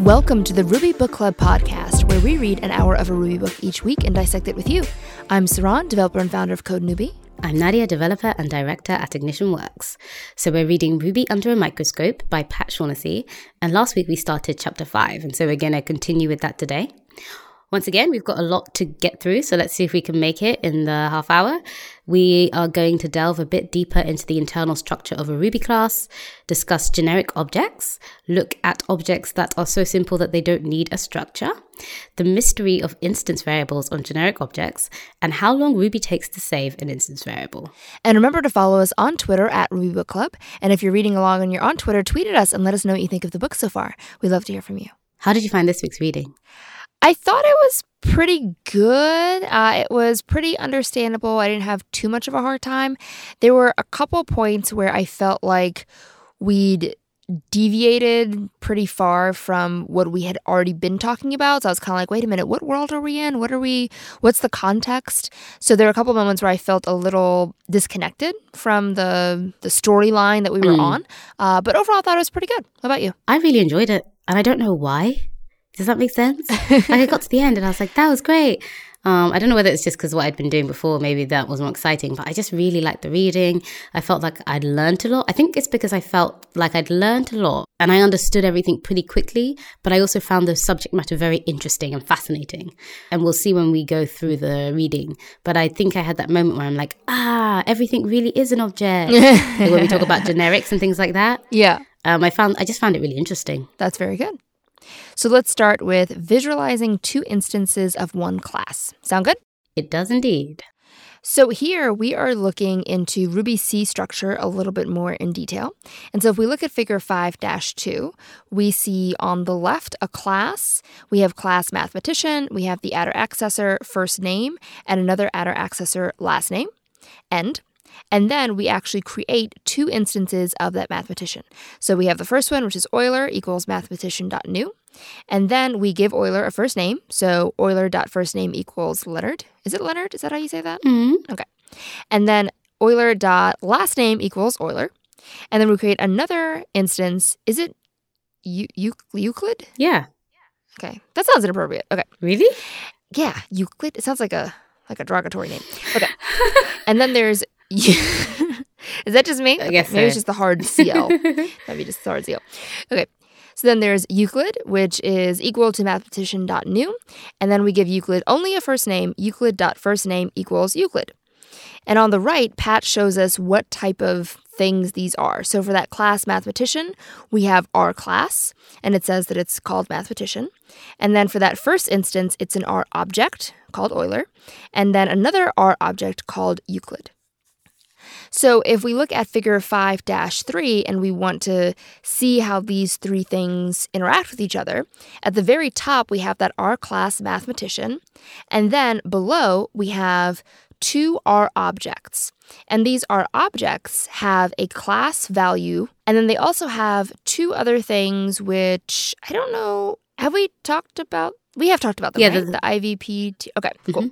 Welcome to the Ruby Book Club podcast, where we read an hour of a Ruby book each week and dissect it with you. I'm Saron, developer and founder of CodeNewbie. I'm Nadia, developer and director at Ignition Works. So we're reading Ruby Under a Microscope by Pat Shaughnessy, and last week we started chapter five, and so we're going to continue with that today. Once again, we've got a lot to get through, so let's see if we can make it in the half hour. We are going to delve a bit deeper into the internal structure of a Ruby class, discuss generic objects, look at objects that are so simple that they don't need a structure, the mystery of instance variables on generic objects, and how long Ruby takes to save an instance variable. And remember to follow us on Twitter at Ruby Book Club. And if you're reading along and you're on Twitter, tweet at us and let us know what you think of the book so far. We'd love to hear from you. How did you find this week's reading? I thought it was pretty good. Uh, it was pretty understandable. I didn't have too much of a hard time. There were a couple points where I felt like we'd deviated pretty far from what we had already been talking about. So I was kind of like, wait a minute, what world are we in? What are we, what's the context? So there were a couple moments where I felt a little disconnected from the, the storyline that we were mm. on. Uh, but overall, I thought it was pretty good. How about you? I really enjoyed it. And I don't know why. Does that make sense? like I got to the end and I was like, that was great. Um, I don't know whether it's just because what I'd been doing before, maybe that was more exciting, but I just really liked the reading. I felt like I'd learned a lot. I think it's because I felt like I'd learned a lot and I understood everything pretty quickly, but I also found the subject matter very interesting and fascinating. And we'll see when we go through the reading. But I think I had that moment where I'm like, ah, everything really is an object. like when we talk about generics and things like that. Yeah. Um, I found I just found it really interesting. That's very good. So let's start with visualizing two instances of one class. Sound good? It does indeed. So here we are looking into Ruby C structure a little bit more in detail. And so if we look at figure 5-2, we see on the left a class. We have class mathematician, we have the adder accessor first name, and another adder accessor last name. And and then we actually create two instances of that mathematician. So we have the first one, which is Euler equals mathematician.new. And then we give Euler a first name. So Euler.firstname equals Leonard. Is it Leonard? Is that how you say that? Mm-hmm. Okay. And then Euler dot last name equals Euler. And then we create another instance. Is it Euclid? Yeah. Okay. That sounds inappropriate. Okay. Really? Yeah, Euclid. It sounds like a like a derogatory name. Okay. and then there's Is that just me? I guess maybe so. it's just the hard CL. maybe just the hard CL. Okay. So then there's Euclid, which is equal to mathematician.new. And then we give Euclid only a first name, Euclid.firstname equals Euclid. And on the right, Pat shows us what type of things these are. So for that class mathematician, we have R class, and it says that it's called mathematician. And then for that first instance, it's an R object called Euler, and then another R object called Euclid. So if we look at figure 5 3 and we want to see how these three things interact with each other, at the very top we have that R class mathematician, and then below we have two R objects. And these R objects have a class value, and then they also have two other things which I don't know. Have we talked about? We have talked about them, yeah, right? The, the IVP. Okay, mm-hmm. cool.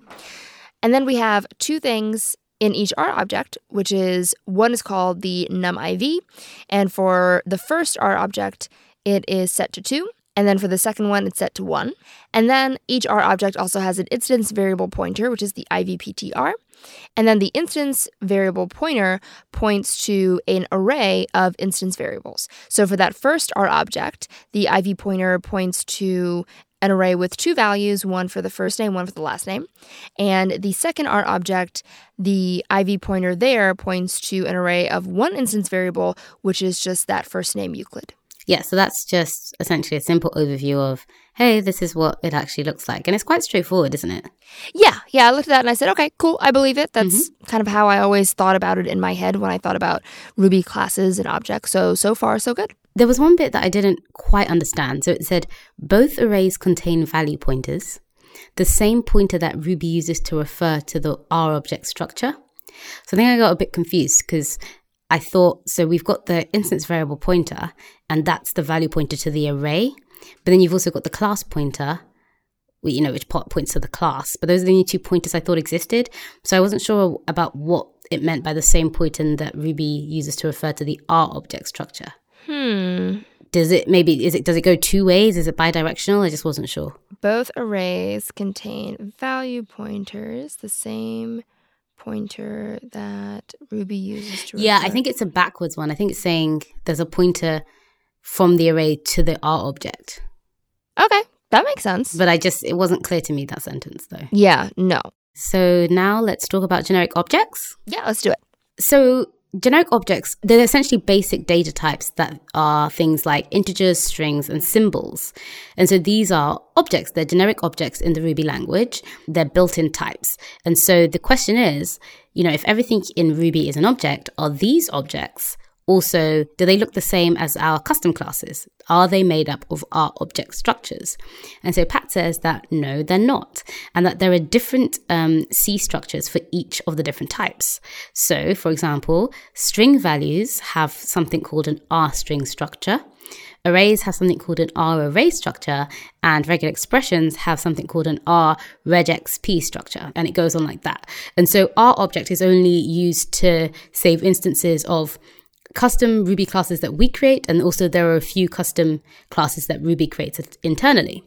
And then we have two things in each R object, which is one is called the numiv, and for the first R object, it is set to 2, and then for the second one, it's set to 1. And then each R object also has an instance variable pointer, which is the IVPTR. And then the instance variable pointer points to an array of instance variables. So for that first R object, the IV pointer points to an array with two values, one for the first name, one for the last name. And the second R object, the IV pointer there points to an array of one instance variable, which is just that first name Euclid. Yeah, so that's just essentially a simple overview of, hey, this is what it actually looks like. And it's quite straightforward, isn't it? Yeah, yeah. I looked at that and I said, okay, cool, I believe it. That's mm-hmm. kind of how I always thought about it in my head when I thought about Ruby classes and objects. So, so far, so good. There was one bit that I didn't quite understand. So it said both arrays contain value pointers, the same pointer that Ruby uses to refer to the R object structure. So I think I got a bit confused because I thought so we've got the instance variable pointer, and that's the value pointer to the array. But then you've also got the class pointer, you know, which points to the class. But those are the only two pointers I thought existed. So I wasn't sure about what it meant by the same pointer that Ruby uses to refer to the R object structure. Hmm. does it maybe is it does it go two ways? Is it bidirectional? I just wasn't sure. Both arrays contain value pointers, the same pointer that Ruby uses to Yeah, I think it's a backwards one. I think it's saying there's a pointer from the array to the R object. Okay, that makes sense. But I just it wasn't clear to me that sentence though. yeah, no. So now let's talk about generic objects. Yeah, let's do it. So generic objects, they're essentially basic data types that are things like integers, strings, and symbols. And so these are objects. They're generic objects in the Ruby language. They're built-in types. And so the question is, you know, if everything in Ruby is an object, are these objects also, do they look the same as our custom classes? Are they made up of our object structures? And so Pat says that no, they're not, and that there are different um, C structures for each of the different types. So, for example, string values have something called an R string structure. Arrays have something called an R array structure, and regular expressions have something called an R regexp structure, and it goes on like that. And so R object is only used to save instances of custom Ruby classes that we create, and also there are a few custom classes that Ruby creates internally.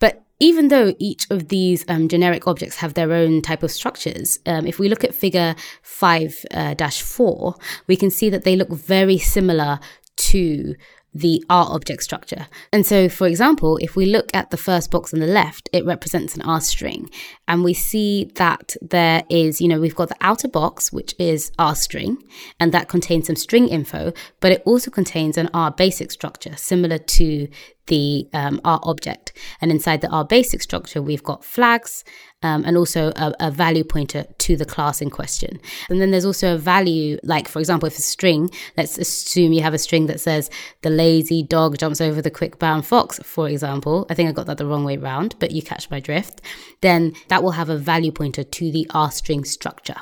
But even though each of these um, generic objects have their own type of structures, um, if we look at figure 5 uh, dash 4, we can see that they look very similar to the R object structure. And so, for example, if we look at the first box on the left, it represents an R string. And we see that there is, you know, we've got the outer box, which is R string, and that contains some string info, but it also contains an R basic structure similar to the um, R object. And inside the R basic structure, we've got flags um, and also a, a, value pointer to the class in question. And then there's also a value, like for example, if a string, let's assume you have a string that says the lazy dog jumps over the quick bound fox, for example. I think I got that the wrong way round, but you catch my drift. Then that will have a value pointer to the R string structure.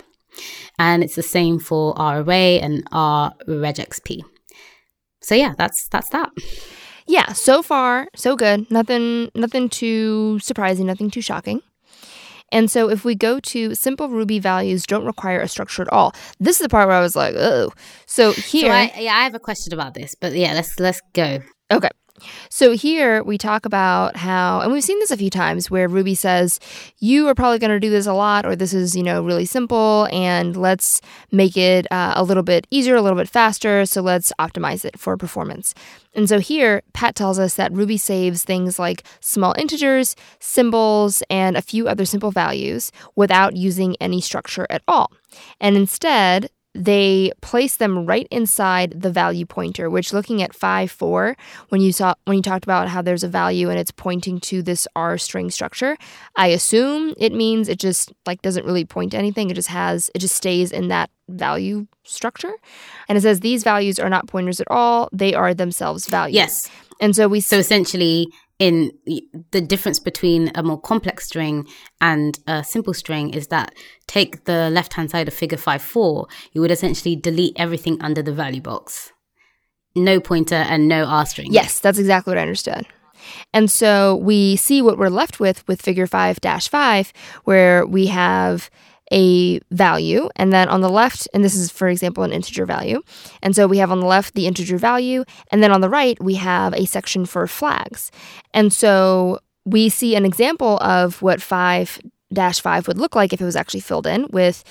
And it's the same for R array and R regexp. So yeah, that's that's that. Yeah, so far so good. Nothing nothing too surprising, nothing too shocking. And so if we go to simple Ruby values don't require a structure at all. This is the part where I was like, oh. So here So I, yeah, I have a question about this, but yeah, let's let's go. Okay. So here we talk about how, and we've seen this a few times where Ruby says, you are probably going to do this a lot, or this is, you know, really simple, and let's make it uh, a little bit easier, a little bit faster. So let's optimize it for performance. And so here, Pat tells us that Ruby saves things like small integers, symbols, and a few other simple values without using any structure at all. And instead, they place them right inside the value pointer which looking at 5 4 when you saw when you talked about how there's a value and it's pointing to this r string structure i assume it means it just like doesn't really point to anything. It just has it just stays in that value structure. And it says these values are not pointers at all. They are themselves values. Yes. and so we So essentially, in the difference between a more complex string and a simple string is that take the left hand side of figure 5 4, you would essentially delete everything under the value box. No pointer and no R string. Yes, that's exactly what I understood. And so we see what we're left with with figure 5 5, where we have a value, and then on the left, and this is, for example, an integer value. And so we have on the left the integer value, and then on the right, we have a section for flags. And so we see an example of what 5 dash 5 would look like if it was actually filled in with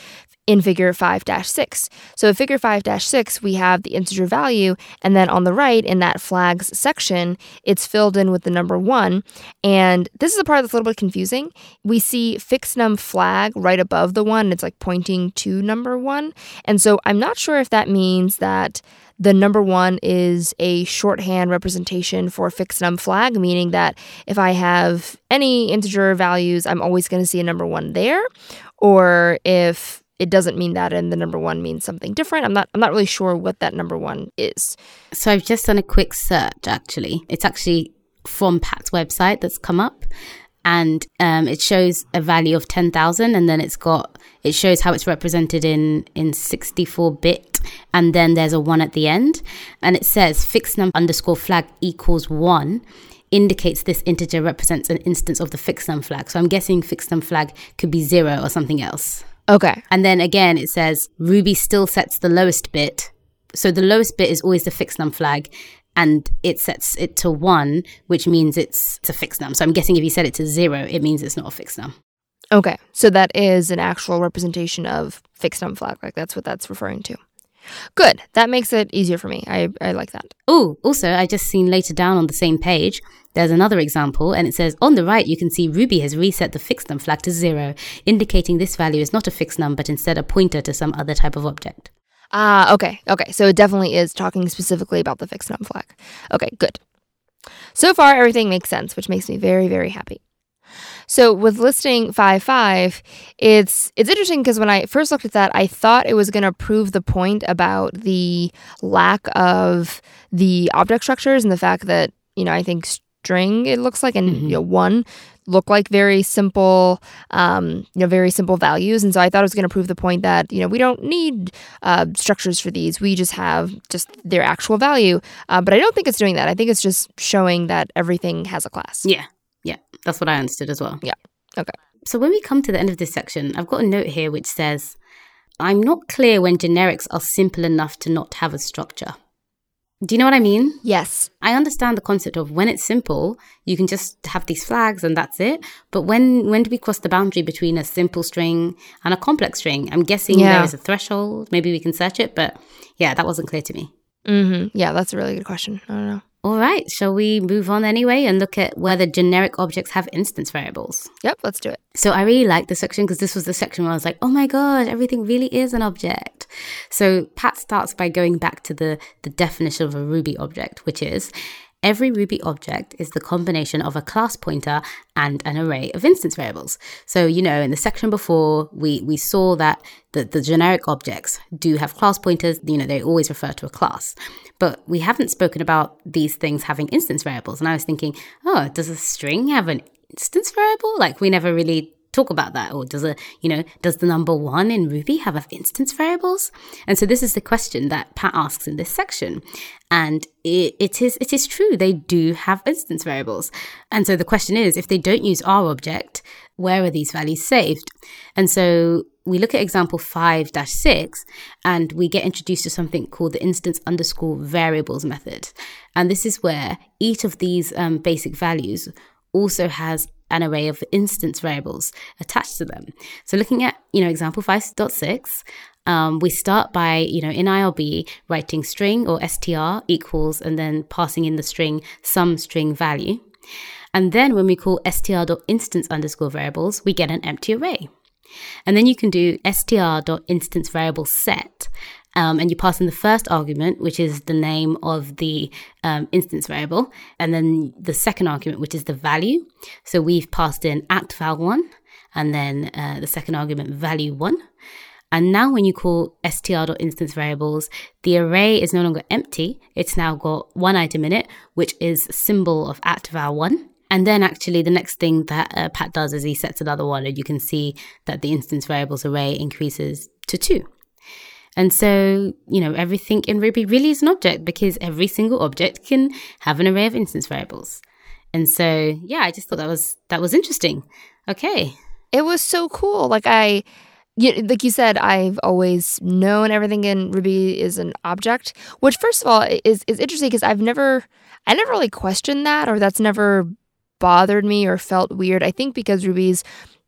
in figure 5 6. So in figure 5 6, we have the integer value, and then on the right in that flags section, it's filled in with the number 1. And this is the part that's a little bit confusing. We see Fixnum flag right above the 1, it's like pointing to number 1. And so I'm not sure if that means that the number one is a shorthand representation for Fixnum flag, meaning that if I have any integer values, I'm always going to see a number one there. Or if it doesn't mean that and the number one means something different. I'm not I'm not really sure what that number one is. So I've just done a quick search actually. It's actually from Pat's website that's come up and um, it shows a value of 10,000 and then it's got it shows how it's represented in in 64 bit and then there's a 1 at the end and it says Fixnum underscore flag equals 1 indicates this integer represents an instance of the Fixnum flag so i'm guessing Fixnum flag could be 0 or something else Okay. and then again it says ruby still sets the lowest bit so the lowest bit is always the Fixnum flag and it sets it to one, which means it's, it's a Fixnum. So I'm guessing if you set it to zero, it means it's not a Fixnum. Okay, so that is an actual representation of Fixnum flag. Like that's what that's referring to. Good. That makes it easier for me. I, I like that. Oh, also, I just seen later down on the same page, there's another example, and it says on the right, you can see Ruby has reset the Fixnum flag to zero, indicating this value is not a Fixnum, but instead a pointer to some other type of object. Ah, okay. Okay. So it definitely is talking specifically about the Fixnum flag. Okay, good. So far, everything makes sense, which makes me very, very happy. So with listing 5.5, it's it's interesting because when I first looked at that, I thought it was going to prove the point about the lack of the object structures and the fact that, you know, I think string it looks like and Mhm. you know one look like very simple um, you know very simple values. And so i thought it was going to prove the point that you know we don't need uh, structures for these. We just have just their actual value. Uh, but i don't think it's doing that. I think it's just showing that everything has a class. Yeah, that's what I understood as well. Yeah, okay. So when we come to the end of this section, I've got a note here which says, I'm not clear when generics are simple enough to not have a structure. Do you know what I mean? yes I understand the concept of when it's simple, you can just have these flags and that's it. But when when do we cross the boundary between a simple string and a complex string? I'm guessing Yeah. there is a threshold. Maybe we can search it, but yeah, that wasn't clear to me. hmm yeah that's a really good question i don't know All right, shall we move on anyway and look at whether generic objects have instance variables? yep let's do it So I really liked this section because this was the section where I was like, oh my god, everything really is an object. So Pat starts by going back to the, the definition of a Ruby object, which is every Ruby object is the combination of a class pointer and an array of instance variables. So, you know, in the section before, we, we saw that the, the generic objects do have class pointers, you know, they always refer to a class. But we haven't spoken about these things having instance variables. And I was thinking, oh, does a string have an instance variable? Like we never really talk about that. Or does a, you know, does the number one in Ruby have instance variables? And so this is the question that Pat asks in this section. And it, it is it is true, they do have instance variables. And so the question is, if they don't use our object, where are these values saved? And so we look at example 5 6 and we get introduced to something called the instance underscore variables method. And this is where each of these um, basic values also has an array of instance variables attached to them. So looking at, you know, example 5.6, um, we start by, you know, in IRB writing string or str equals and then passing in the string some string value. And then when we call str.instance underscore variables, we get an empty array. And then you can do str.instance variable set. Um, and you pass in the first argument, which is the name of the um, instance variable, and then the second argument, which is the value. So we've passed in at val1, and then uh, the second argument, value1. And now when you call str.instance variables, the array is no longer empty. It's now got one item in it, which is symbol of at val1. And then actually the next thing that uh, Pat does is he sets another one and you can see that the instance variables array increases to two. And so, you know, everything in Ruby really is an object because every single object can have an array of instance variables. And so, yeah, I just thought that was that was interesting. Okay. it was so cool. Like I, you, like you said, I've always known everything in Ruby is an object, which first of all is is interesting because I've never, I never really questioned that, or that's never bothered me or felt weird. I think because Ruby's,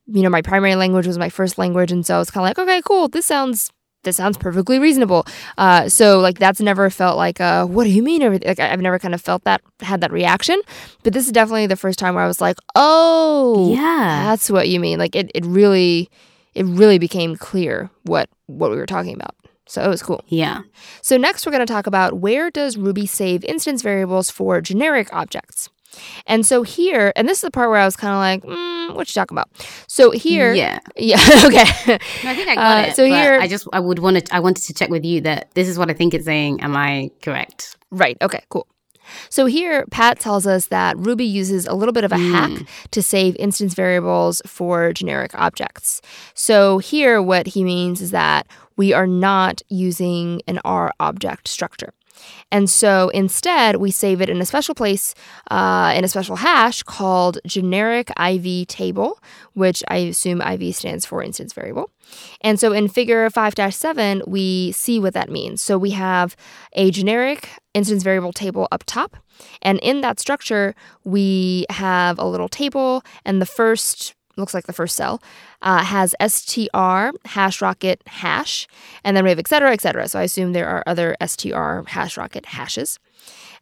you know, my primary language was my first language, and so it's kind of like, okay, cool, this sounds. This sounds perfectly reasonable. Uh, so like that's never felt like, uh, what do you mean? Everything like I- I've never kind of felt that had that reaction. But this is definitely the first time where I was like, oh, Yeah. that's what you mean. Like it, it really it really became clear what what we were talking about. So it was cool. Yeah. So next we're going to talk about where does Ruby save instance variables for generic objects. And so here, and this is the part where I was kind of like, mm, what you talking about? So here, Yeah. yeah, okay. No, I think I got Uh, it. so here- I just I would want to I wanted to check with you that this is what I think it's saying. Am I correct? Right. Okay, cool. So here, Pat tells us that Ruby uses a little bit of a hack to save instance variables for generic objects. So here, what he means is that we are not using an R object structure. And so instead, we save it in a special place, uh, in a special hash called generic IV table, which I assume IV stands for instance variable. And so in figure 5 7, we see what that means. So we have a generic instance variable table up top. And in that structure, we have a little table, and the first looks like the first cell, uh, has str hash rocket hash, and then we have et cetera, et cetera. So I assume there are other str hash rocket hashes.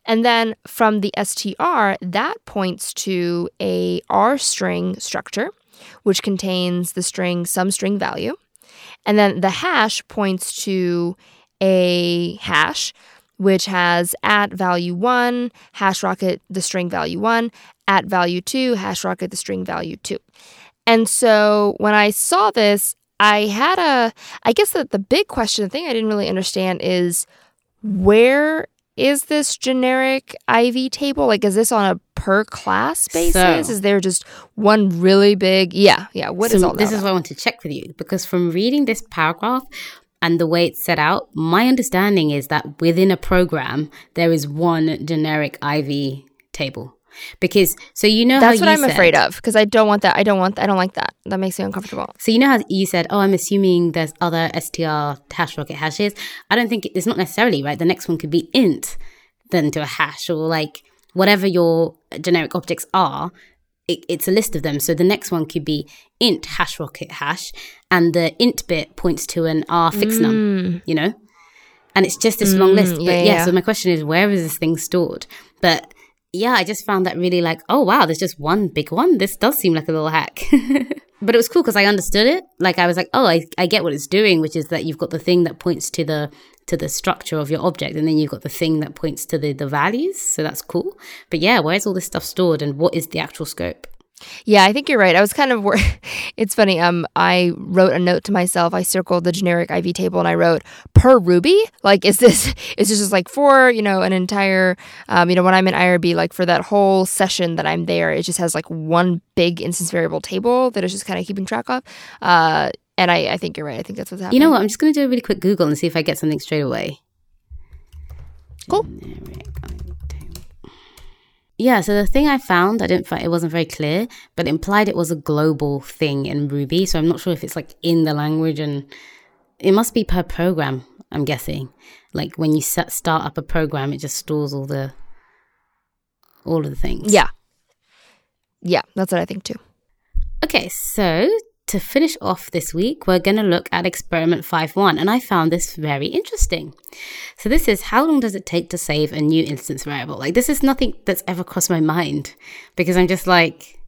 And then from the str, that points to a R string structure, which contains the string some string value. And then the hash points to a hash, which has at value one, hash rocket the string value one, at value two, hash rocket the string value two. And so when I saw this, I had a, I guess that the big question, the thing I didn't really understand is where is this generic IV table? Like, is this on a per class basis? So, is there just one really big? Yeah, yeah. What so is all This is what I want to check with you because from reading this paragraph and the way it's set out, my understanding is that within a program there is one generic IV table. Because so you know that's what I'm said, afraid of because I don't want that. I don't want. I don't like that. That makes me uncomfortable. So you know how you said, "Oh, I'm assuming there's other str hash rocket hashes." I don't think it's not necessarily right. The next one could be int, then to a hash or like whatever your generic objects are. It, it's a list of them. So the next one could be int hash rocket hash, and the int bit points to an r Fixnum. Mm. You know, and it's just this mm, long list. But yeah, yeah, so my question is, where is this thing stored? But yeah, I just found that really like, oh wow, there's just one big one. This does seem like a little hack. but it was cool because I understood it. Like I was like, oh, I, I get what it's doing, which is that you've got the thing that points to the to the structure of your object, and then you've got the thing that points to the the values. So that's cool. But yeah, where's all this stuff stored, and what is the actual scope? Yeah, I think you're right. I was kind of wor- it's funny. Um, I wrote a note to myself. I circled the generic IV table and I wrote per Ruby. Like, is this is this just like for you know an entire um, you know when I'm in IRB like for that whole session that I'm there, it just has like one big instance variable table that is just kind of keeping track of. Uh, and I, I think you're right. I think that's what's happening. You know what? I'm just going to do a really quick Google and see if I get something straight away. Cool. Yeah, so the thing I found, I didn't find it wasn't very clear, but implied it was a global thing in Ruby. So I'm not sure if it's like in the language and it must be per program, I'm guessing. Like when you set, start up a program, it just stores all the all of the things. Yeah. Yeah, that's what I think too. Okay, so to finish off this week, we're going to look at experiment 5.1, and I found this very interesting. So, this is how long does it take to save a new instance variable? Like, this is nothing that's ever crossed my mind because I'm just like,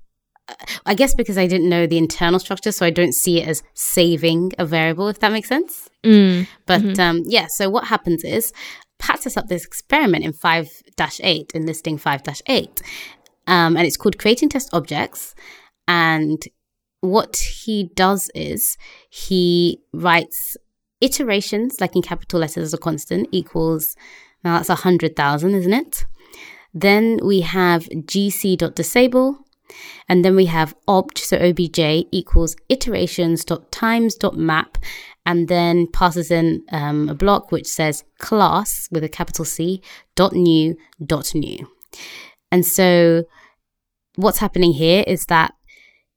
uh, I guess because I didn't know the internal structure, so I don't see it as saving a variable, if that makes sense. Mm. But mm-hmm. um, yeah, so what happens is Pat sets up this experiment in 5 8, in listing 5 8, um, and it's called creating test objects. And what he does is he writes iterations, like in capital letters as a constant, equals, now that's 100,000, isn't it? Then we have gc.disable, and then we have opt, so obj equals iterations.times.map, and then passes in um, a block which says class with a capital C dot new dot new. And so what's happening here is that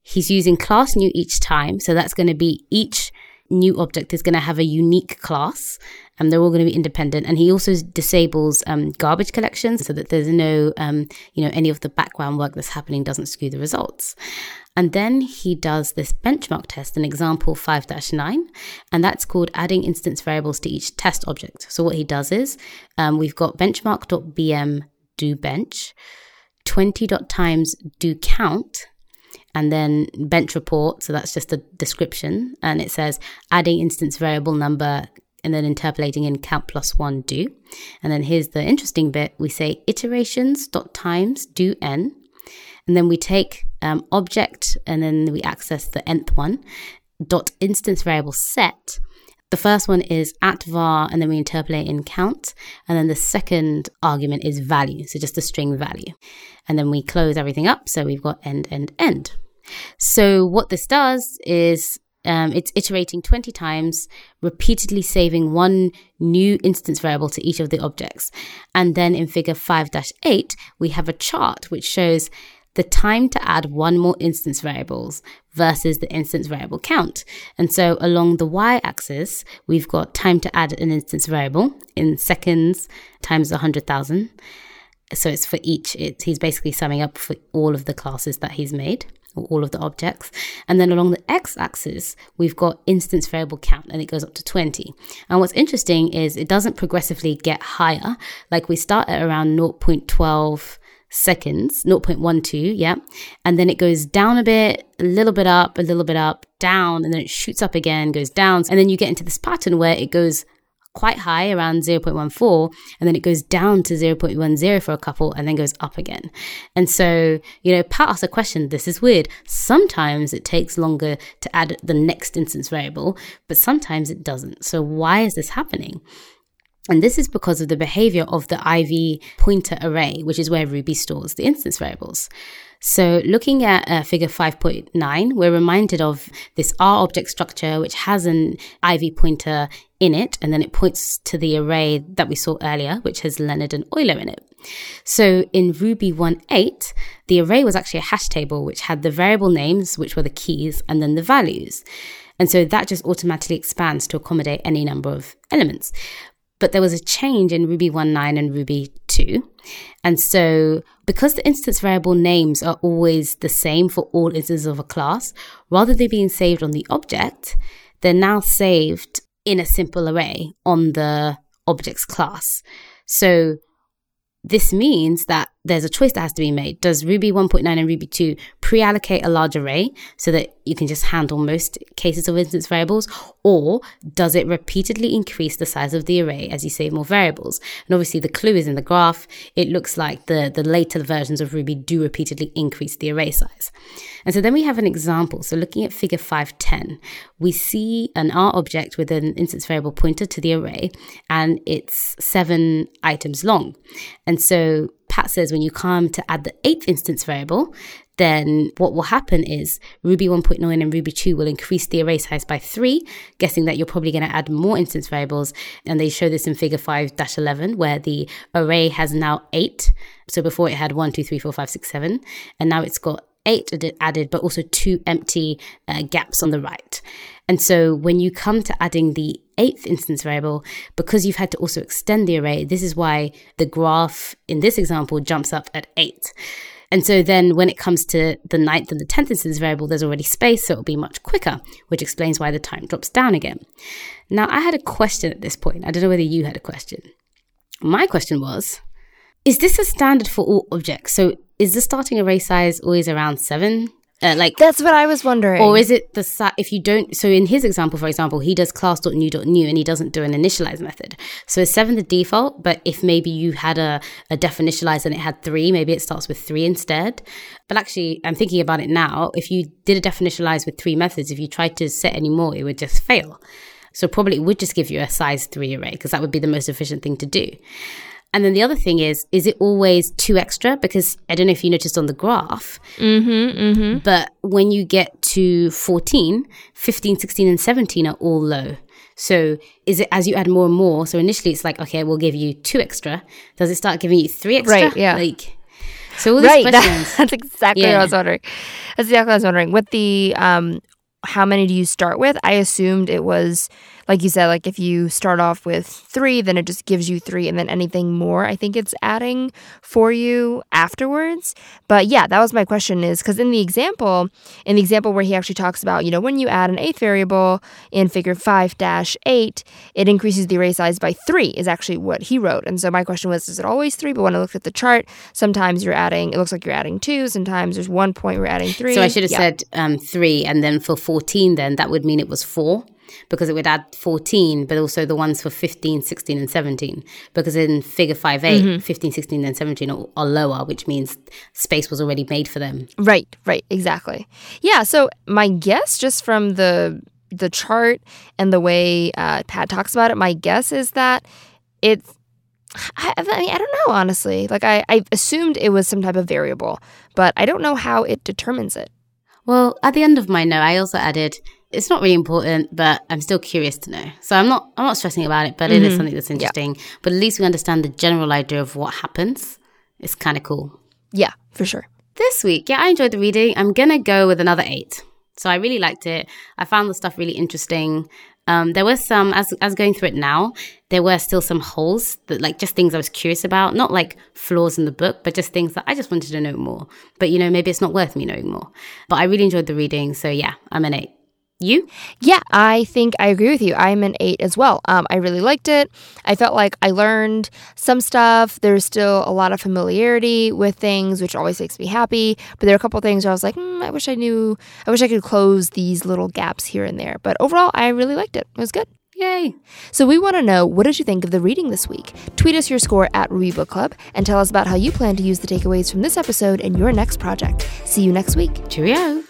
He's using class new each time. So that's going to be each new object is going to have a unique class and they're all going to be independent. And he also disables um, garbage collection so that there's no, um, you know, any of the background work that's happening doesn't skew the results. And then he does this benchmark test in example 5 9, and that's called adding instance variables to each test object. So what he does is um, we've got benchmark.bm do bench, 20.times do count, and then bench report. So that's just a description. And it says adding instance variable number and then interpolating in count plus one do. And then here's the interesting bit. We say iterations dot times do n. And then we take um, object and then we access the nth one dot instance variable set. The first one is at var, and then we interpolate in count. And then the second argument is value, so just a string value. And then we close everything up. So we've got end, end, end. So what this does is um, it's iterating 20 times, repeatedly saving one new instance variable to each of the objects. And then in figure 5 8, we have a chart which shows the time to add one more instance variables versus the instance variable count. And so along the y axis, we've got time to add an instance variable in seconds times 100,000. So it's for each, it's, he's basically summing up for all of the classes that he's made all of the objects. And then along the x-axis, we've got instance variable count and it goes up to 20. And what's interesting is it doesn't progressively get higher. Like we start at around 0.12 seconds, 0.12, yeah. And then it goes down a bit, a little bit up, a little bit up, down, and then it shoots up again, goes down. And then you get into this pattern where it goes quite high around 0.14 and then it goes down to 0.10 for a couple and then goes up again. And so, you know, Pat asked a question, this is weird. Sometimes it takes longer to add the next instance variable, but sometimes it doesn't. So why is this happening? And this is because of the behavior of the IV pointer array, which is where Ruby stores the instance variables. So looking at uh, figure 5.9, we're reminded of this R object structure, which has an IV pointer in it, and then it points to the array that we saw earlier, which has Leonard and Euler in it. So in Ruby 1.8, the array was actually a hash table, which had the variable names, which were the keys, and then the values. And so that just automatically expands to accommodate any number of elements. But there was a change in Ruby 1.9 and Ruby 2. And so, because the instance variable names are always the same for all instances of a class, rather than being saved on the object, they're now saved in a simple array on the object's class. So, this means that there's a choice that has to be made. Does Ruby 1.9 and Ruby 2 pre allocate a large array so that you can just handle most cases of instance variables? Or does it repeatedly increase the size of the array as you save more variables? And obviously, the clue is in the graph. It looks like the, the later versions of Ruby do repeatedly increase the array size. And so then we have an example. So looking at figure 510, we see an R object with an instance variable pointer to the array, and it's seven items long. And so Pat says when you come to add the eighth instance variable, then what will happen is Ruby 1.9 and Ruby 2 will increase the array size by three, guessing that you're probably going to add more instance variables. And they show this in figure 5 11, where the array has now eight. So before it had one, two, three, four, five, six, seven. And now it's got eight added, but also two empty uh, gaps on the right. And so when you come to adding the eighth instance variable, because you've had to also extend the array, this is why the graph in this example jumps up at eight. And so then when it comes to the ninth and the tenth instance variable, there's already space, so it'll be much quicker, which explains why the time drops down again. Now, I had a question at this point. I don't know whether you had a question. My question was, is this a standard for all objects? So is the starting array size always around seven? Uh, like that's what I was wondering. Or is it the si- if you don't? So in his example, for example, he does class.new.new and he doesn't do an initialize method. So is seven the default? But if maybe you had a a def initialize and it had three, maybe it starts with three instead. But actually, I'm thinking about it now. If you did a def initialize with three methods, if you tried to set any more, it would just fail. So probably it would just give you a size three array because that would be the most efficient thing to do. And then the other thing is, is it always two extra? Because I don't know if you noticed on the graph, mm-hmm, mm-hmm. but when you get to 14, 15, 16, and 17 are all low. So is it as you add more and more? So initially it's like, okay, we'll give you two extra. Does it start giving you three extra? Right, yeah. Like, so all these right, questions. that's exactly yeah. what I was wondering. That's exactly what I was wondering. With the, um, how many do you start with? I assumed it was like you said, like if you start off with three, then it just gives you three, and then anything more, I think it's adding for you afterwards. But yeah, that was my question is because in the example, in the example where he actually talks about, you know, when you add an eighth variable in figure 5 8, it increases the array size by three, is actually what he wrote. And so my question was, is it always three? But when I looked at the chart, sometimes you're adding, it looks like you're adding two, sometimes there's one point we're adding three. So I should have yeah. said um, three, and then for 14, then that would mean it was four because it would add 14, but also the ones for 15, 16, and 17. Because in figure 5 8, mm-hmm. 15, 16, and 17 are, are, lower, which means space was already made for them. Right, right, exactly. Yeah, so my guess just from the the chart and the way uh, Pat talks about it, my guess is that it's I, I, mean, I don't know, honestly. Like, I, I assumed it was some type of variable, but I don't know how it determines it. Well, at the end of my note, I also added it's not really important, but I'm still curious to know. So I'm not I'm not stressing about it, but it is something that's interesting. But at least we understand the general idea of what happens. It's kind of cool. Yeah, for sure. This week, yeah, I enjoyed the reading. I'm gonna go with another eight. So I really liked it. I found the stuff really interesting. Um, there were some as as going through it now. There were still some holes that like just things I was curious about, not like flaws in the book, but just things that I just wanted to know more. But you know, maybe it's not worth me knowing more. But I really enjoyed the reading, so yeah, I'm an eight. You? Yeah, I think I agree with you. I'm an eight as well. Um, I really liked it. I felt like I learned some stuff. There's still a lot of familiarity with things, which always makes me happy. But there are a couple things where I was like, mm, I wish I knew, I wish I could close these little gaps here and there. But overall, I really liked it. It was good. Yay. So we want to know what did you think of the reading this week? Tweet us your score at Ruby Book Club and tell us about how you plan to use the takeaways from this episode in your next project. See you next week. Cheerio.